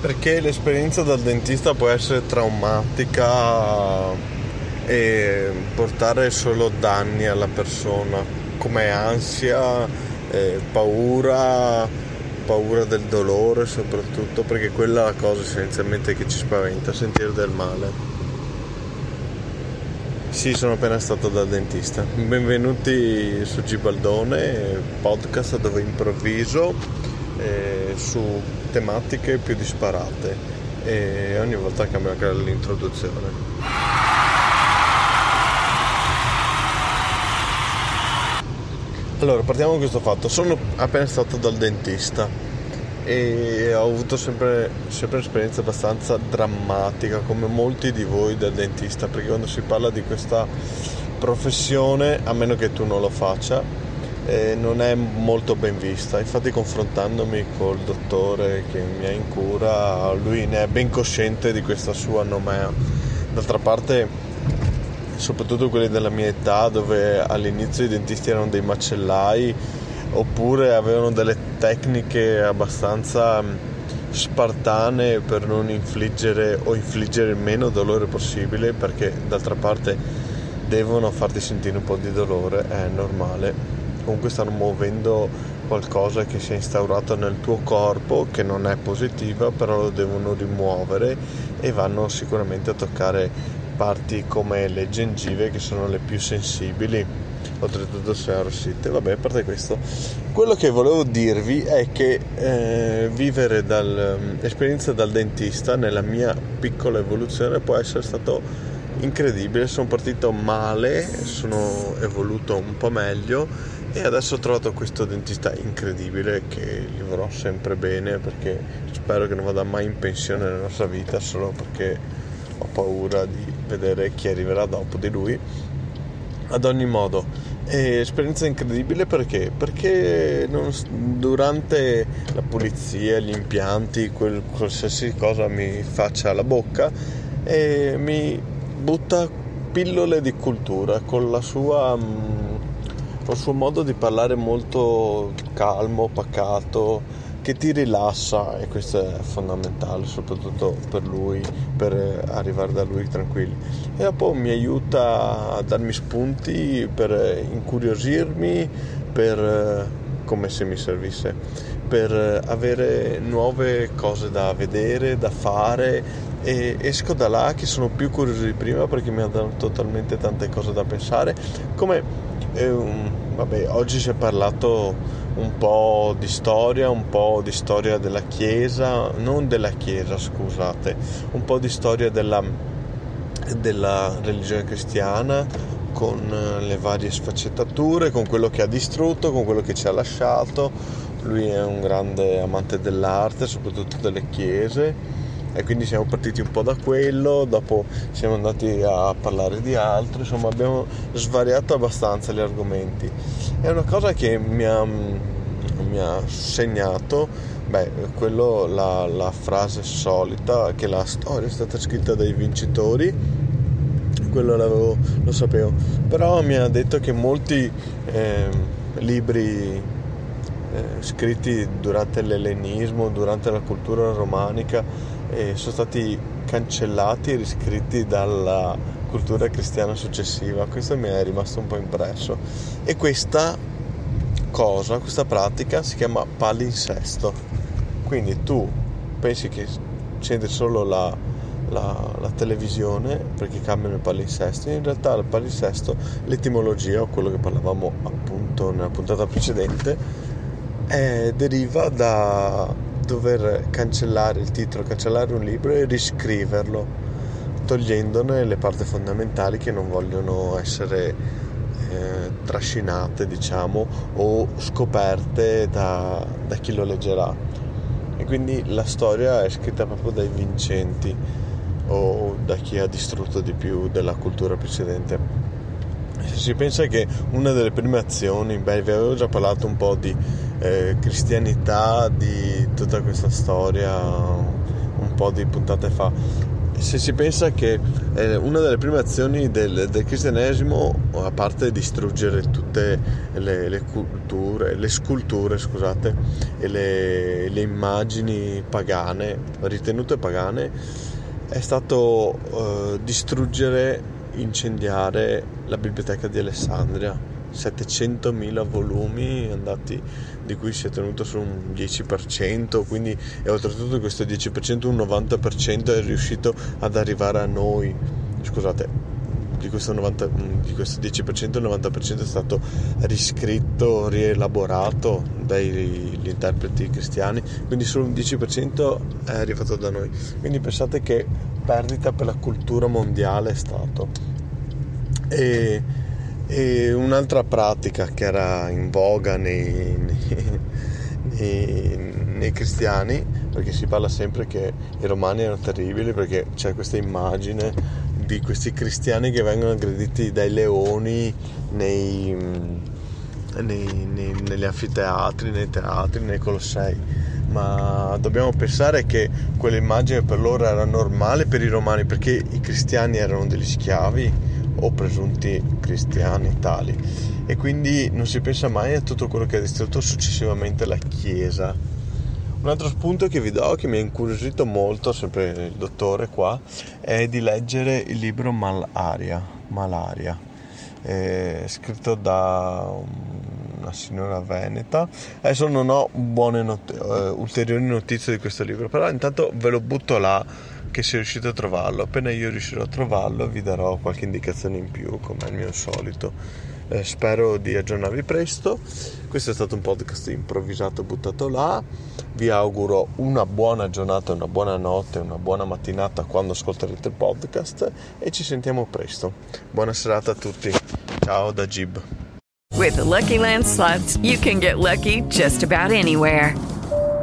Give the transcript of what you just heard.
Perché l'esperienza dal dentista può essere traumatica e portare solo danni alla persona, come ansia, eh, paura, paura del dolore soprattutto, perché quella è la cosa essenzialmente che ci spaventa, sentire del male. Sì, sono appena stato dal dentista. Benvenuti su Gibaldone, podcast dove improvviso eh, su tematiche più disparate e ogni volta cambia anche l'introduzione. Allora, partiamo da questo fatto. Sono appena stato dal dentista e ho avuto sempre, sempre un'esperienza abbastanza drammatica, come molti di voi dal dentista, perché quando si parla di questa professione, a meno che tu non lo faccia, eh, non è molto ben vista. Infatti confrontandomi col dottore che mi ha in cura, lui ne è ben cosciente di questa sua nomea. D'altra parte soprattutto quelli della mia età dove all'inizio i dentisti erano dei macellai oppure avevano delle tecniche abbastanza mm, spartane per non infliggere o infliggere il meno dolore possibile perché d'altra parte devono farti sentire un po' di dolore, è normale. Comunque stanno muovendo qualcosa che si è instaurato nel tuo corpo che non è positiva, però lo devono rimuovere e vanno sicuramente a toccare parti come le gengive che sono le più sensibili. Oltretutto se arrossite vabbè a parte questo. Quello che volevo dirvi è che eh, vivere dall'esperienza dal dentista nella mia piccola evoluzione può essere stato incredibile sono partito male sono evoluto un po' meglio e adesso ho trovato questo dentista incredibile che gli vorrò sempre bene perché spero che non vada mai in pensione nella nostra vita solo perché ho paura di vedere chi arriverà dopo di lui. Ad ogni modo, è esperienza incredibile perché? Perché non, durante la pulizia, gli impianti, quel, qualsiasi cosa mi faccia alla bocca, e mi butta pillole di cultura con la sua mm, col suo modo di parlare molto calmo, pacato, che ti rilassa e questo è fondamentale soprattutto per lui per arrivare da lui tranquilli. E dopo mi aiuta a darmi spunti per incuriosirmi per come se mi servisse per avere nuove cose da vedere da fare e esco da là che sono più curioso di prima perché mi ha dato talmente tante cose da pensare come eh, vabbè oggi si è parlato un po' di storia, un po' di storia della Chiesa, non della Chiesa scusate, un po' di storia della, della religione cristiana con eh, le varie sfaccettature, con quello che ha distrutto, con quello che ci ha lasciato. Lui è un grande amante dell'arte, soprattutto delle chiese e quindi siamo partiti un po' da quello, dopo siamo andati a parlare di altro, insomma abbiamo svariato abbastanza gli argomenti. È una cosa che mi ha, mi ha segnato, beh, quello, la, la frase solita, che la storia è stata scritta dai vincitori, quello lo sapevo, però mi ha detto che molti eh, libri eh, scritti durante l'ellenismo, durante la cultura romanica, eh, sono stati cancellati e riscritti dalla cultura cristiana successiva. Questo mi è rimasto un po' impresso. E questa cosa, questa pratica si chiama palinsesto. Quindi tu pensi che accende solo la, la, la, televisione perché cambiano il palinsesto, in realtà il palinsesto, l'etimologia, o quello che parlavamo appunto nella puntata precedente, è, deriva da dover cancellare il titolo, cancellare un libro e riscriverlo, togliendone le parti fondamentali che non vogliono essere eh, trascinate, diciamo, o scoperte da, da chi lo leggerà. E quindi la storia è scritta proprio dai vincenti o da chi ha distrutto di più della cultura precedente. Se si pensa che una delle prime azioni, beh, vi avevo già parlato un po' di eh, cristianità, di tutta questa storia un po' di puntate fa. Se si pensa che eh, una delle prime azioni del, del, cristianesimo, a parte distruggere tutte le, le culture, le sculture, scusate, e le, le immagini pagane, ritenute pagane, è stato eh, distruggere, incendiare la biblioteca di Alessandria. 700.000 volumi andati, di cui si è tenuto solo un 10%, quindi e oltretutto questo 10%, un 90% è riuscito ad arrivare a noi. Scusate, di questo, 90, di questo 10% il 90% è stato riscritto, rielaborato dagli interpreti cristiani, quindi solo un 10% è arrivato da noi. Quindi pensate che perdita per la cultura mondiale è stato. E, e un'altra pratica che era in voga nei, nei, nei, nei cristiani, perché si parla sempre che i romani erano terribili perché c'è questa immagine di questi cristiani che vengono aggrediti dai leoni nei, nei, nei, negli anfiteatri, nei teatri, nei colossei. Ma dobbiamo pensare che quell'immagine per loro era normale per i romani perché i cristiani erano degli schiavi o presunti cristiani tali e quindi non si pensa mai a tutto quello che ha distrutto successivamente la Chiesa un altro spunto che vi do, che mi ha incuriosito molto, sempre il dottore qua, è di leggere il libro Malaria, Malaria scritto da una signora veneta. Adesso non ho buone not- uh, ulteriori notizie di questo libro, però intanto ve lo butto là che se riuscite a trovarlo. Appena io riuscirò a trovarlo vi darò qualche indicazione in più, come al mio solito. Eh, spero di aggiornarvi presto. Questo è stato un podcast improvvisato buttato là. Vi auguro una buona giornata, una buona notte, una buona mattinata quando ascolterete il podcast e ci sentiamo presto. Buona serata a tutti. Ciao da Gib. With the Lucky Land slots, you can get lucky just about anywhere.